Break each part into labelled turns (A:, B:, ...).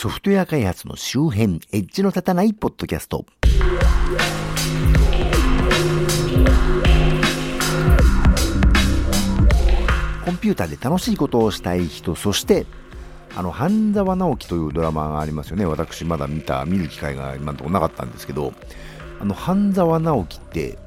A: ソフトウェア開発の周辺、エッジの立たないポッドキャスト。コンピューターで楽しいことをしたい人、そして、あの、半沢直樹というドラマがありますよね。私まだ見た、見る機会が今のところなかったんですけど、あの、半沢直樹って、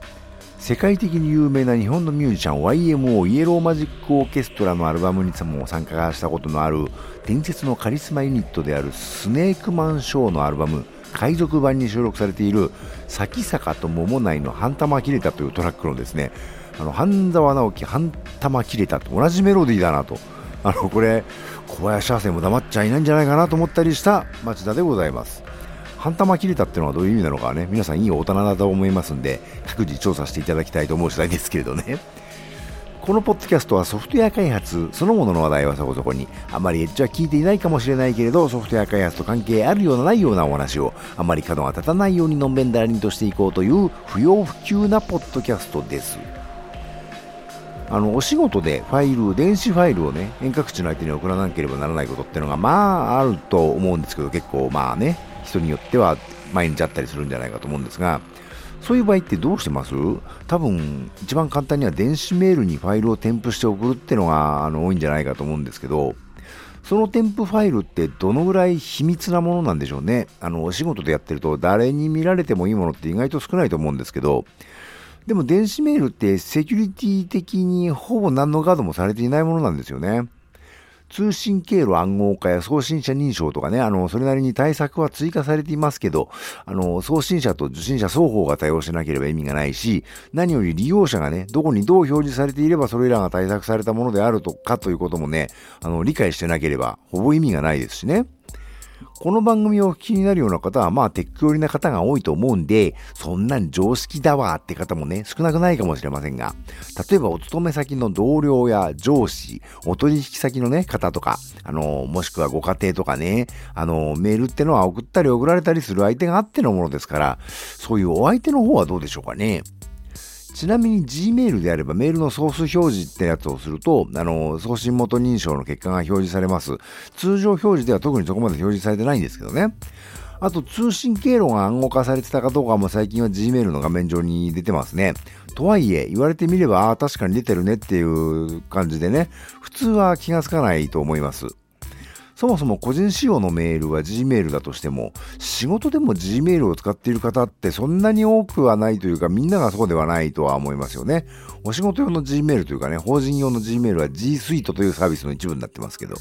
A: 世界的に有名な日本のミュージシャン YMO イエローマジックオーケストラのアルバムにも参加したことのある伝説のカリスマユニットであるスネークマンショーのアルバム海賊版に収録されている「咲坂と桃内の半玉切れた」というトラックのですねあの半沢直樹半玉切れたと同じメロディーだなと。あのこれ小林亜生も黙っちゃいないんじゃないかなと思ったりした町田でございます。半玉切れたっていうのはどういう意味なのかね。皆さんいい大人だと思いますんで各自調査していただきたいと思う次第ですけれどね。このポッドキャストはソフトウェア開発そのものの話題はそこそこにあまりエッジは聞いていないかもしれないけれどソフトウェア開発と関係あるようなないようなお話をあまり角が立たないようにのんべんだらりんとしていこうという不要不急なポッドキャストです。あのお仕事でファイル電子ファイルをね遠隔地の相手に送らなければならないことっていうのがまああると思うんですけど結構まあね。人によっては毎日あったりするんじゃないかと思うんですがそういう場合ってどうしてます？多分一番簡単には電子メールにファイルを添付して送るってのがあの多いんじゃないかと思うんですけどその添付ファイルってどのぐらい秘密なものなんでしょうね？あのお仕事でやってると誰に見られてもいいものって意外と少ないと思うんですけどでも電子メールってセキュリティ的にほぼ何のガードもされていないものなんですよね。通信経路暗号化や送信者認証とかね、あの、それなりに対策は追加されていますけど、あの、送信者と受信者双方が対応しなければ意味がないし、何より利用者がね、どこにどう表示されていればそれらが対策されたものであるとかということもね、あの、理解してなければほぼ意味がないですしね。この番組をお聞きになるような方は、まあ、テック寄りな方が多いと思うんで、そんなん常識だわって方もね、少なくないかもしれませんが、例えばお勤め先の同僚や上司、お取引先のね、方とか、あの、もしくはご家庭とかね、あの、メールってのは送ったり送られたりする相手があってのものですから、そういうお相手の方はどうでしょうかね。ちなみに Gmail であればメールのソース表示ってやつをすると、あの、送信元認証の結果が表示されます。通常表示では特にそこまで表示されてないんですけどね。あと通信経路が暗号化されてたかどうかも最近は Gmail の画面上に出てますね。とはいえ、言われてみれば、ああ、確かに出てるねっていう感じでね、普通は気がつかないと思います。そもそも個人仕様のメールは Gmail だとしても、仕事でも Gmail を使っている方ってそんなに多くはないというか、みんながそうではないとは思いますよね。お仕事用の Gmail というかね、法人用の Gmail は G Suite というサービスの一部になってますけど。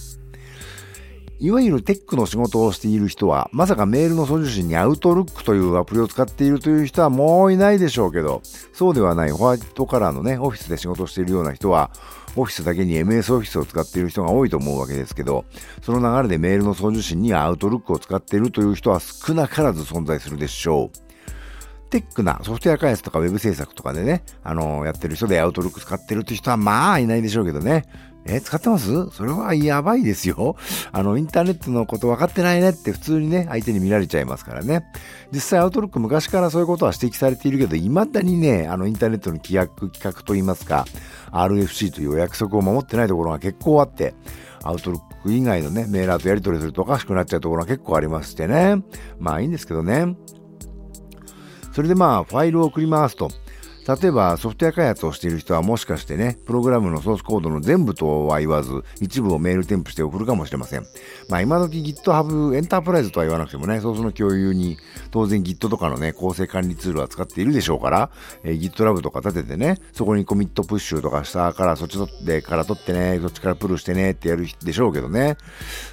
A: いわゆるテックの仕事をしている人は、まさかメールの送受信に Outlook というアプリを使っているという人はもういないでしょうけど、そうではないホワイトカラーのね、オフィスで仕事をしているような人は、オフィスだけに MS オフィスを使っている人が多いと思うわけですけど、その流れでメールの送受信に Outlook を使っているという人は少なからず存在するでしょう。テックなソフトウェア開発とかウェブ制作とかでね、あのーやってる人で Outlook 使ってるって人はまあいないでしょうけどね。え、使ってます？それはやばいですよ。あの、インターネットのこと分かってないねって普通にね、相手に見られちゃいますからね。実際、アウトロック昔からそういうことは指摘されているけど、未だにね、あの、インターネットの規約、規格といいますか、RFC というお約束を守ってないところが結構あって、アウトロック以外のね、メーラーとやり取りするとおかしくなっちゃうところが結構ありましてね。まあいいんですけどね。それでまあ、ファイルを送り回すと、例えばソフトウェア開発をしている人はもしかしてね、プログラムのソースコードの全部とは言わず、一部をメール添付して送るかもしれません。まあ今時 GitHub エンタープライズとは言わなくてもね、ソースの共有に当然 Git とかのね、構成管理ツールは使っているでしょうから、えー GitLab とか立ててね、そこにコミットプッシュとか下からそっち取ってから取ってね、そっちからプルしてねってやるでしょうけどね。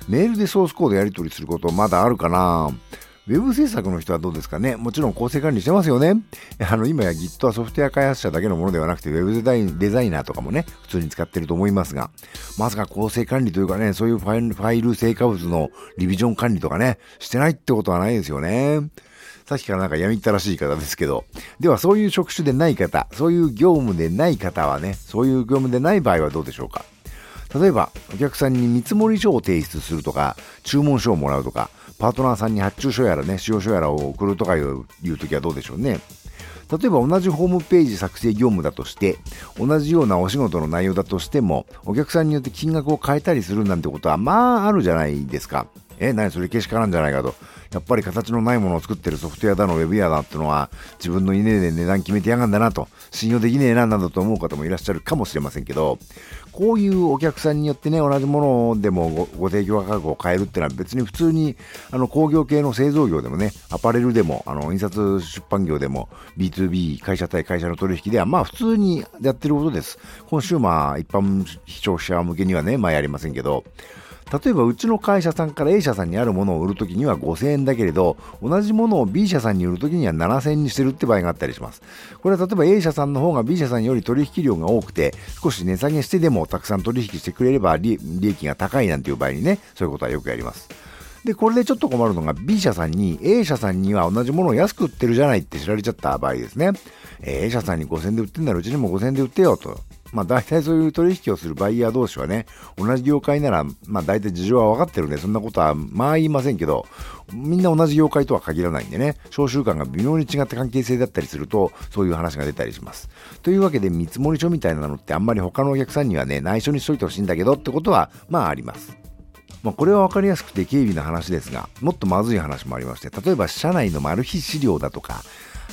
A: メールでソースコードやり取りすることまだあるかなぁウェブ制作の人はどうですかね？もちろん構成管理してますよね。あの、今や Git はソフトウェア開発者だけのものではなくて、ウェブデザインデザイナーとかもね、普通に使ってると思いますが、まさか構成管理というかね、そういうファイルファイル成果物のリビジョン管理とかね、してないってことはないですよね。さっきからなんか闇ったらしい方ですけど。では、そういう職種でない方、そういう業務でない方はね、そういう業務でない場合はどうでしょうか？例えば、お客さんに見積書を提出するとか、注文書をもらうとか、パートナーさんに発注書やらね、使用書やらを送るとかいういう時はどうでしょうね。例えば同じホームページ作成業務だとして、同じようなお仕事の内容だとしても、お客さんによって金額を変えたりするなんてことは、まああるじゃないですか。え、何それけしからんじゃないかと。やっぱり形のないものを作ってるソフトウェアだの、ウェブウェアだってのは、自分の稲で値段決めてやがんだなと、信用できねえな、などと思う方もいらっしゃるかもしれませんけど、こういうお客さんによってね、同じものでもご提供価格を変えるっていうのは別に普通に、あの、工業系の製造業でもね、アパレルでも、あの、印刷出版業でも、B2B、会社対会社の取引では、まあ普通にやってることです。コンシューマー、一般消費者向けにはね、まあやりませんけど、例えばうちの会社さんから A 社さんにあるものを売るときには5000円だけれど、同じものを B 社さんに売るときには7000円にしてるって場合があったりします。これは例えば A 社さんの方が B 社さんより取引量が多くて、少し値下げしてでもたくさん取引してくれれば利益が高いなんていう場合にね、そういうことはよくやります。で、これでちょっと困るのが B 社さんに A 社さんには同じものを安く売ってるじゃないって知られちゃった場合ですね。A 社さんに5000円で売ってんならうちにも5000円で売ってよと。まあ大体そういう取引をするバイヤー同士はね、同じ業界なら、まあ大体事情は分かってるんで、そんなことはまあ言いませんけど、みんな同じ業界とは限らないんでね、召集感が微妙に違った関係性だったりすると、そういう話が出たりします。というわけで、見積書みたいなのってあんまり他のお客さんにはね、内緒にしといてほしいんだけどってことは、まああります。まあ、これは分かりやすくて軽微な話ですが、もっとまずい話もありまして、例えば社内のマル秘資料だとか、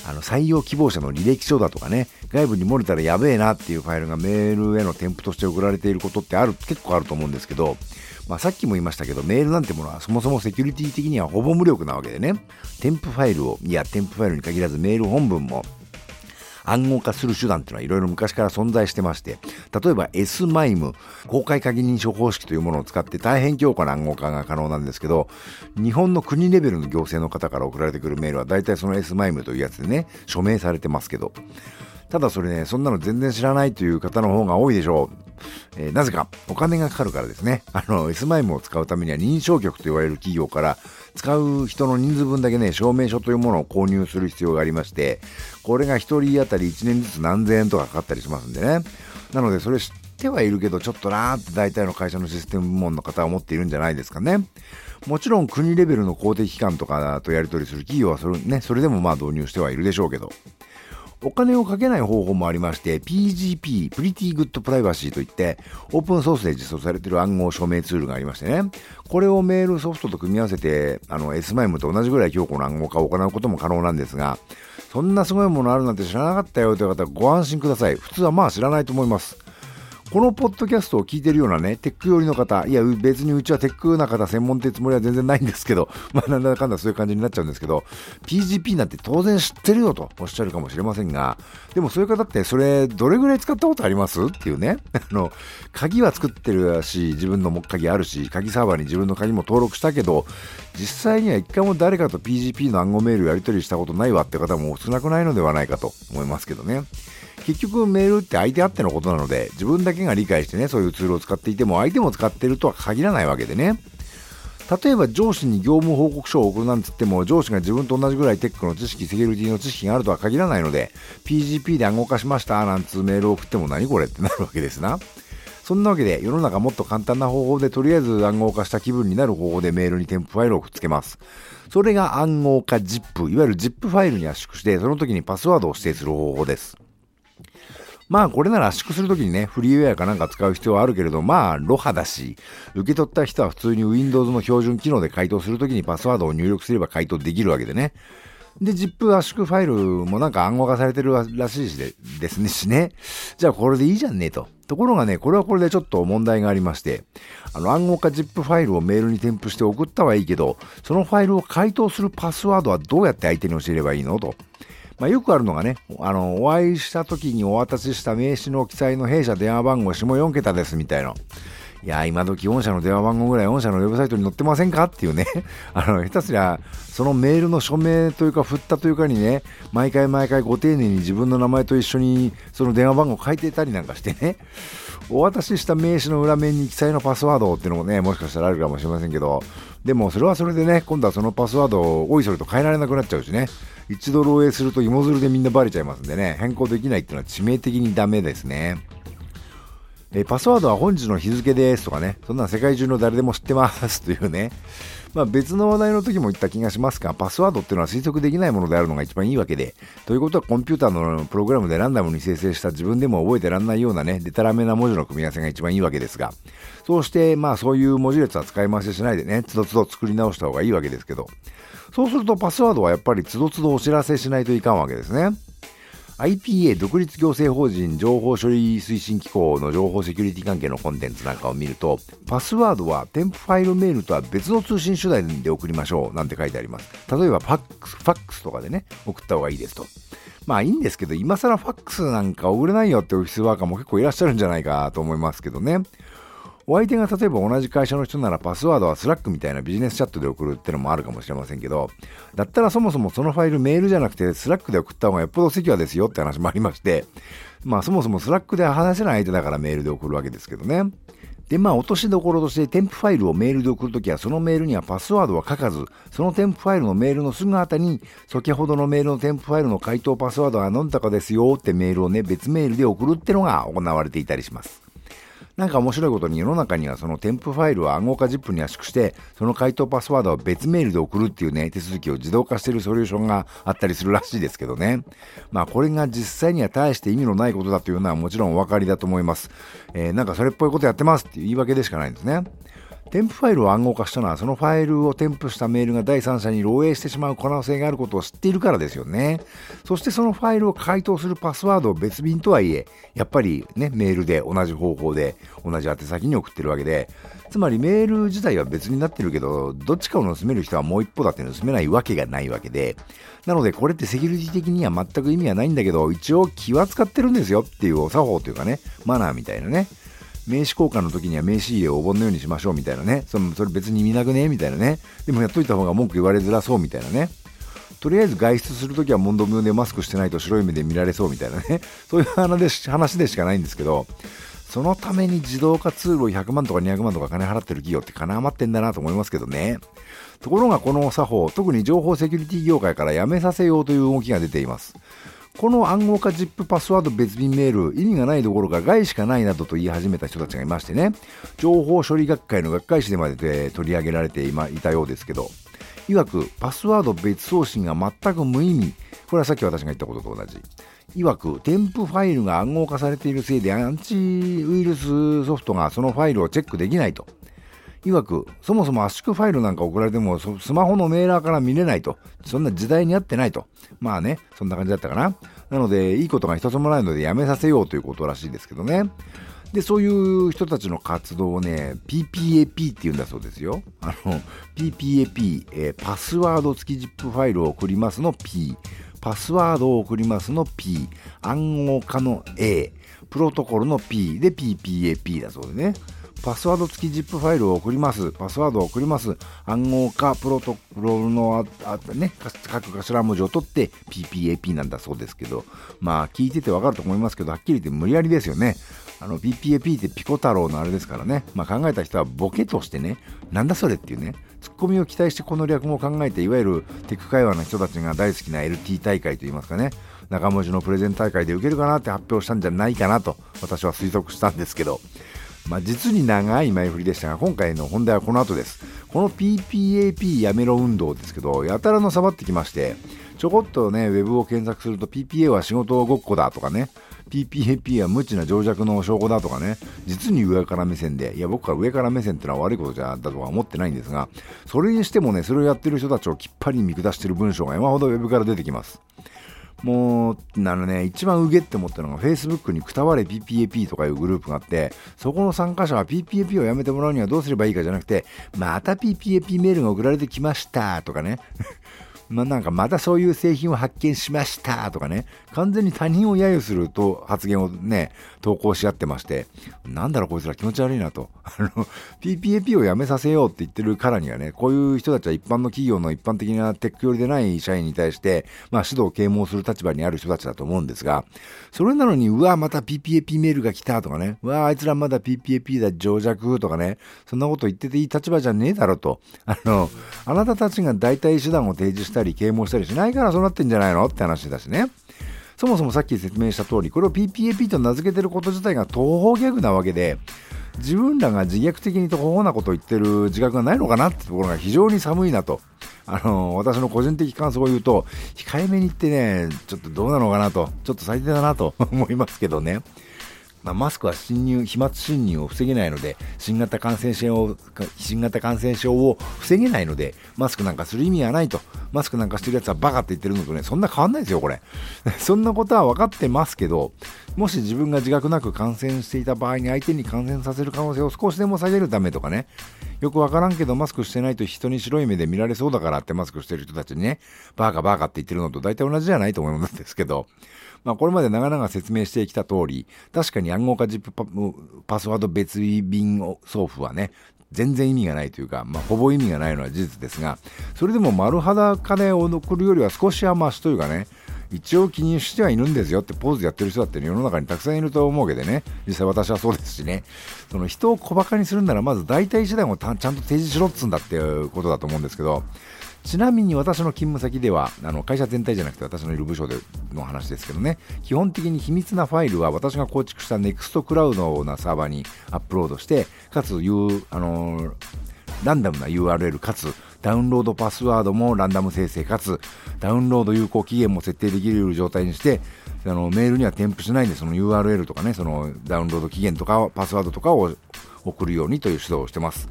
A: あの採用希望者の履歴書だとかね、外部に漏れたらやべえなっていうファイルがメールへの添付として送られていることってある、結構あると思うんですけど、まあ、さっきも言いましたけど、メールなんてものはそもそもセキュリティ的にはほぼ無力なわけでね、添付ファイルを、いや、添付ファイルに限らずメール本文も、暗号化する手段っていうのはいろいろ昔から存在してまして、例えば S マイム、公開鍵認証方式というものを使って大変強固な暗号化が可能なんですけど、日本の国レベルの行政の方から送られてくるメールは大体その S マイムというやつでね、署名されてますけど、ただそれね、そんなの全然知らないという方の方が多いでしょう。えー、なぜかお金がかかるからですね。あの、SMIME を使うためには認証局と言われる企業から使う人の人数分だけね、証明書というものを購入する必要がありまして、これが1人当たり1年ずつ何千円とかかかったりしますんでね。なので、それ知ってはいるけど、ちょっとなーって大体の会社のシステム部門の方は思っているんじゃないですかね。もちろん国レベルの公的機関とかとやり取りする企業はそれ,、ね、それでもまあ導入してはいるでしょうけど。お金をかけない方法もありまして、PGP、Pretty Good Privacy といって、オープンソースで実装されている暗号証明ツールがありましてね、これをメールソフトと組み合わせて、あの、SMIME と同じぐらい強固な暗号化を行うことも可能なんですが、そんなすごいものあるなんて知らなかったよという方ご安心ください。普通はまあ知らないと思います。このポッドキャストを聞いてるようなね、テック寄りの方、いや、別にうちはテックな方専門ってつもりは全然ないんですけど、まあ、なんだかんだそういう感じになっちゃうんですけど、PGP なんて当然知ってるよとおっしゃるかもしれませんが、でもそういう方ってそれ、どれぐらい使ったことあります？っていうね、あの、鍵は作ってるし、自分の鍵あるし、鍵サーバーに自分の鍵も登録したけど、実際には一回も誰かと PGP の暗号メールやり取りしたことないわって方も少なくないのではないかと思いますけどね。結局メールって相手あってのことなので、自分だけが理解してね、そういうツールを使っていても、相手も使ってるとは限らないわけでね。例えば上司に業務報告書を送るなんつっても、上司が自分と同じぐらいテックの知識、セキュリティの知識があるとは限らないので、PGP で暗号化しましたなんつうメールを送っても何これってなるわけですな。そんなわけで、世の中もっと簡単な方法でとりあえず暗号化した気分になる方法でメールに添付ファイルをくっつけます。それが暗号化 ZIP、いわゆる ZIP ファイルに圧縮して、その時にパスワードを指定する方法です。まあこれなら圧縮するときにね、フリーウェアかなんか使う必要はあるけれど、まあロハだし、受け取った人は普通に Windows の標準機能で回答するときにパスワードを入力すれば回答できるわけでね。で、ZIP 圧縮ファイルもなんか暗号化されてるらしいしでですねしね。じゃあこれでいいじゃんねと。ところがね、これはこれでちょっと問題がありまして、あの暗号化 ZIP ファイルをメールに添付して送ったはいいけど、そのファイルを回答するパスワードはどうやって相手に教えればいいのと。まあ、よくあるのがね、あの、お会いした時にお渡しした名刺の記載の弊社電話番号下4桁ですみたいな。いや、今時御社の電話番号ぐらい御社のウェブサイトに載ってませんかっていうね。あの、下手すりゃ、そのメールの署名というか、振ったというかにね、毎回毎回ご丁寧に自分の名前と一緒にその電話番号書いてたりなんかしてね、お渡しした名刺の裏面に記載のパスワードっていうのもね、もしかしたらあるかもしれませんけど、でもそれはそれでね、今度はそのパスワードをおいそれと変えられなくなっちゃうしね。一度漏洩すると芋づるでみんなバレちゃいますんでね、変更できないっていうのは致命的にダメですね。え、パスワードは本日の日付ですとかね、そんな世界中の誰でも知ってますというね、まあ、別の話題の時も言った気がしますが、パスワードっていうのは推測できないものであるのが一番いいわけで、ということはコンピューターのプログラムでランダムに生成した自分でも覚えてらんないようなね、デタラメな文字の組み合わせが一番いいわけですが、そうして、まあそういう文字列は使い回ししないでね、つどつど作り直した方がいいわけですけど、そうするとパスワードはやっぱりつどつどお知らせしないといかんわけですね。IPA 独立行政法人情報処理推進機構の情報セキュリティ関係のコンテンツなんかを見ると、パスワードは添付ファイルメールとは別の通信手段で送りましょうなんて書いてあります。例えばファックス、ファックスとかでね、送った方がいいですと。まあいいんですけど、今更ファックスなんか送れないよってオフィスワーカーも結構いらっしゃるんじゃないかと思いますけどね。お相手が例えば同じ会社の人ならパスワードは Slack みたいなビジネスチャットで送るってのもあるかもしれませんけど、だったらそもそもそのファイルメールじゃなくて Slack で送った方がよっぽどセキュアですよって話もありまして、まあそもそも Slack で話せない相手だからメールで送るわけですけどね。で、まあ落としどころとして添付ファイルをメールで送るときはそのメールにはパスワードは書かず、その添付ファイルのメールのすぐ後に、先ほどのメールの添付ファイルの回答パスワードは何だかですよってメールをね、別メールで送るってのが行われていたりします。なんか面白いことに世の中にはその添付ファイルを暗号化 ZIP に圧縮して、その解凍パスワードを別メールで送るっていうね、手続きを自動化しているソリューションがあったりするらしいですけどね。まあこれが実際には大して意味のないことだというのはもちろんお分かりだと思います。えー、なんかそれっぽいことやってますっていう言い訳でしかないんですね。添付ファイルを暗号化したのはそのファイルを添付したメールが第三者に漏洩してしまう可能性があることを知っているからですよね。そしてそのファイルを回答するパスワードを別便とはいえ、やっぱりね、メールで同じ方法で同じ宛先に送ってるわけで、つまりメール自体は別になってるけど、どっちかを盗める人はもう一方だって盗めないわけがないわけで、なのでこれってセキュリティ的には全く意味はないんだけど、一応気は使ってるんですよっていうお作法というかね、マナーみたいなね。名刺交換の時には名刺入れをお盆のようにしましょうみたいなね。そのそれ別に見なくね？みたいなね。でもやっといた方が文句言われづらそうみたいなね。とりあえず外出するときは問答無用でマスクしてないと白い目で見られそうみたいなね。そういう話でしかないんですけど、そのために自動化ツールを100万とか200万とか金払ってる企業って金余ってんだなと思いますけどね。ところがこの作法、特に情報セキュリティ業界からやめさせようという動きが出ています。この暗号化 ZIP パスワード別便メール、意味がないどころか害しかないなどと言い始めた人たちがいましてね、情報処理学会の学会誌でまで取り上げられていたようですけど、いわくパスワード別送信が全く無意味。これはさっき私が言ったことと同じ。いわく添付ファイルが暗号化されているせいでアンチウイルスソフトがそのファイルをチェックできないと。いわく、そもそも圧縮ファイルなんか送られても、スマホのメーラーから見れないと。そんな時代に合ってないと。まあね、そんな感じだったかな。なので、いいことが一つもないのでやめさせようということらしいですけどね。で、そういう人たちの活動をね、PPAP って言うんだそうですよ。あの、PPAP、えー、パスワード付き ZIP ファイルを送りますの P、パスワードを送りますの P、暗号化の A、プロトコルの P で PPAP だそうでね。パスワード付き ZIP ファイルを送ります。パスワードを送ります。暗号化プロトコルのあね、各頭文字を取って PPAP なんだそうですけど、まあ聞いててわかると思いますけど、はっきり言って無理やりですよね。あの PPAP ってピコ太郎のあれですからね、まあ、考えた人はボケとしてね、なんだそれっていうね、ツッコミを期待してこの略も考えて、いわゆるテク会話の人たちが大好きな LT 大会といいますかね、中文字のプレゼン大会で受けるかなって発表したんじゃないかなと私は推測したんですけど、まあ、実に長い前振りでしたが、今回の本題はこの後です。この PPAP やめろ運動ですけど、やたらのさばってきまして、ちょこっとね、ウェブを検索すると PPA は仕事ごっこだとかね、PPAP は無知な情弱の証拠だとかね、実に上から目線で、いや、僕は上から目線ってのは悪いことじゃだとは思ってないんですが、それにしてもね、それをやってる人たちをきっぱり見下してる文章が山ほどウェブから出てきます。もう、あのね、一番うげって思ったのが、Facebook にくたわれ PPAP とかいうグループがあって、そこの参加者は PPAP をやめてもらうにはどうすればいいかじゃなくて、また PPAP メールが送られてきましたとかね。ま、なんかまたそういう製品を発見しましたとかね、完全に他人を揶揄すると発言をね、投稿し合ってまして、なんだろこいつら気持ち悪いなと。あの、PPAP をやめさせようって言ってるからにはね、こういう人たちは一般の企業の一般的なテック寄りでない社員に対して、まあ指導啓蒙する立場にある人たちだと思うんですが、それなのに、うわ、また PPAP メールが来たとかね、うわ、あいつらまだ PPAP だ、情弱とかね、そんなこと言ってていい立場じゃねえだろと。あの、あなたたちが代替手段を提示したり、啓蒙したりしないからそうなってんじゃないのって話だしね。そもそもさっき説明した通り、これを PPAP と名付けてること自体が東方ギャグなわけで、自分らが自虐的に途方なことを言ってる自覚がないのかなってところが非常に寒いなと。あの私の個人的感想を言うと、控えめに言ってね、ちょっとどうなのかなと、ちょっと最低だなと思いますけどね。まあ、マスクは侵入、飛沫侵入を防げないので、新型感染症を、新型感染症を防げないので、マスクなんかする意味はないと。マスクなんかしてるやつはバカって言ってるのとね、そんな変わんないですよ、これ。そんなことは分かってますけど、もし自分が自覚なく感染していた場合に相手に感染させる可能性を少しでも下げるためとかね、よくわからんけどマスクしてないと人に白い目で見られそうだからってマスクしてる人たちにね、バカバカって言ってるのと大体同じじゃないと思うんですけど、まあ、これまで長々説明してきた通り、確かに暗号化ジップパスワード別便送付はね、全然意味がないというか、まあ、ほぼ意味がないのは事実ですが、それでも丸裸で送るよりは少しはマシというかね、一応気にしてはいるんですよってポーズやってる人だって、世の中にたくさんいると思うけでね、実際私はそうですしね、その人を小馬鹿にするなら、まず大体手段をちゃんと提示しろっつうんだっていうことだと思うんですけど、ちなみに私の勤務先では、あの会社全体じゃなくて私のいる部署での話ですけどね、基本的に秘密なファイルは私が構築した NEXTCloud なサーバーにアップロードして、かつ、あのランダムな URL かつ、ダウンロードパスワードもランダム生成かつ、ダウンロード有効期限も設定できる状態にして、あのメールには添付しないんで、その URL とかね、そのダウンロード期限とかパスワードとかを送るようにという指導をしてます。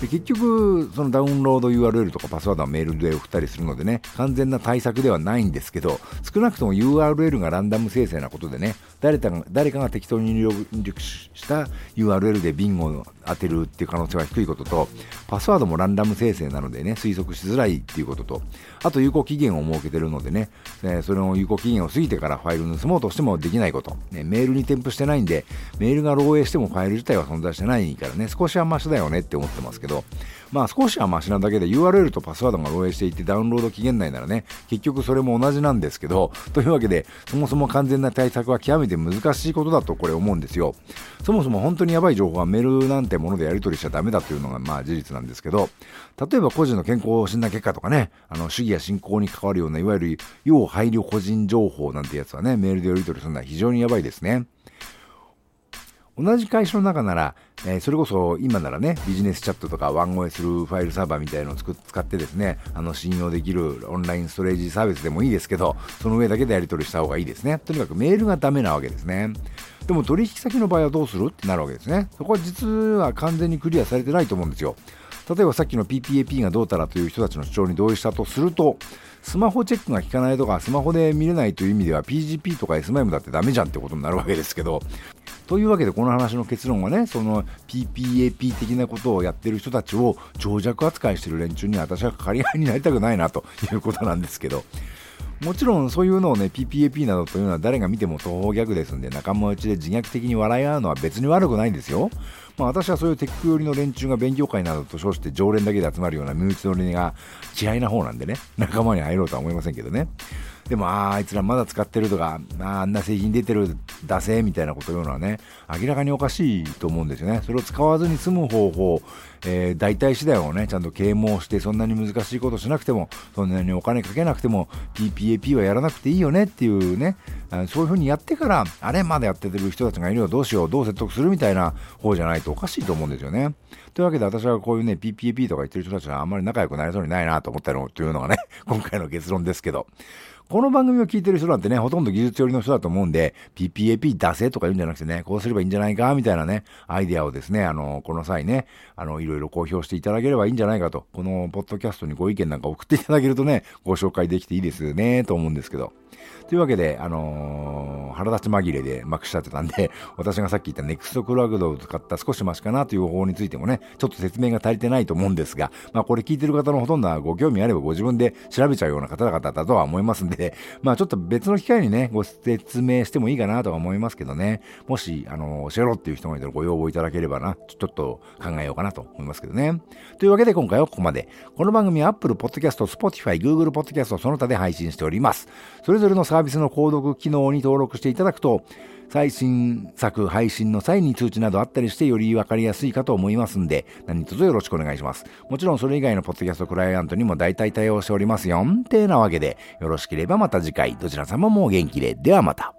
A: で結局、そのダウンロード URL とかパスワードはメールで送ったりするのでね、完全な対策ではないんですけど、少なくとも URL がランダム生成なことでね、誰かが誰かが適当に入力した URL でビンゴを当てるっていう可能性は低いことと、パスワードもランダム生成なのでね、推測しづらいっていうことと、あと有効期限を設けてるのでね、えそれの有効期限を過ぎてからファイルを盗もうとしてもできないこと、ね、メールに添付してないんで、メールが漏洩してもファイル自体は存在してないからね、少しはマシだよねって思ってますけど、どまあ少しはマシなだけで URL とパスワードが漏洩していてダウンロード期限内ならね、結局それも同じなんですけど、というわけで、そもそも完全な対策は極めて難しいことだとこれ思うんですよ。そもそも本当にやばい情報はメールなんてものでやり取りしちゃダメだというのがまあ事実なんですけど、例えば個人の健康診断結果とかね、あの主義や信仰に関わるような、いわゆる要配慮個人情報なんてやつはね、メールでやり取りするのは非常にやばいですね。同じ会社の中なら、えー、それこそ今ならね、ビジネスチャットとかワンゴエするファイルサーバーみたいのを使ってですね、あの信用できるオンラインストレージサービスでもいいですけど、その上だけでやり取りした方がいいですね。とにかくメールがダメなわけですね。でも取引先の場合はどうするってなるわけですね。そこは実は完全にクリアされてないと思うんですよ。例えばさっきの PPAP がどうたらという人たちの主張に同意したとすると、スマホチェックが効かないとか、スマホで見れないという意味では PGP とか SMIME だってダメじゃんってことになるわけですけど、というわけでこの話の結論はねその PPAP 的なことをやってる人たちを長尺扱いしてる連中に私はかかり合いになりたくないなということなんですけど。もちろんそういうのをね PPAP などというのは誰が見ても東方ギャグですんで仲間内で自虐的に笑い合うのは別に悪くないんですよ。まあ、私はそういうテック寄りの連中が勉強会などと称して常連だけで集まるような身内乗りが嫌いな方なんでね仲間に入ろうとは思いませんけどねでも、ああ、いつらまだ使ってるとか、ああんな製品出てる、出せ、みたいなこと言うのはね、明らかにおかしいと思うんですよね。それを使わずに済む方法、えー、代替手段をね、ちゃんと啓蒙して、そんなに難しいことしなくても、そんなにお金かけなくても、PPAP はやらなくていいよねっていうね、そういう風にやってから、あれまだやってる人たちがいるよ、どうしよう、どう説得するみたいな方じゃないとおかしいと思うんですよね。というわけで私はこういうね、PPAP とか言ってる人たちはあんまり仲良くなりそうにないなと思ったのというのがね、今回の結論ですけど。この番組を聞いてる人なんてね、ほとんど技術寄りの人だと思うんで、PPAP 出せとか言うんじゃなくてね、こうすればいいんじゃないか、みたいなね、アイデアをですね、あの、この際ね、あの、いろいろ公表していただければいいんじゃないかと、このポッドキャストにご意見なんか送っていただけるとね、ご紹介できていいですね、と思うんですけど。というわけで、あのー、腹立ち紛れでまくしちゃってたんで、私がさっき言った NEXT クラウドを使った少しマシかなという方法についてもね、ちょっと説明が足りてないと思うんですが、まあこれ聞いてる方のほとんどはご興味あればご自分で調べちゃうような方々だとは思いますんで、まあちょっと別の機会にね、ご説明してもいいかなとは思いますけどね、もし、あの、教えろっていう人がいたらご要望いただければな、ちょっと考えようかなと思いますけどね。というわけで今回はここまで。この番組は Apple Podcast、Spotify、Google Podcast その他で配信しております。それぞれのサービスの購読機能に登録していただくと、最新作配信の際に通知などあったりしてより分かりやすいかと思いますんで、何卒よろしくお願いします。もちろんそれ以外のポッドキャストクライアントにも大体対応しておりますよ。ってなわけで、よろしければばまた次回どちら様もお元気で。ではまた。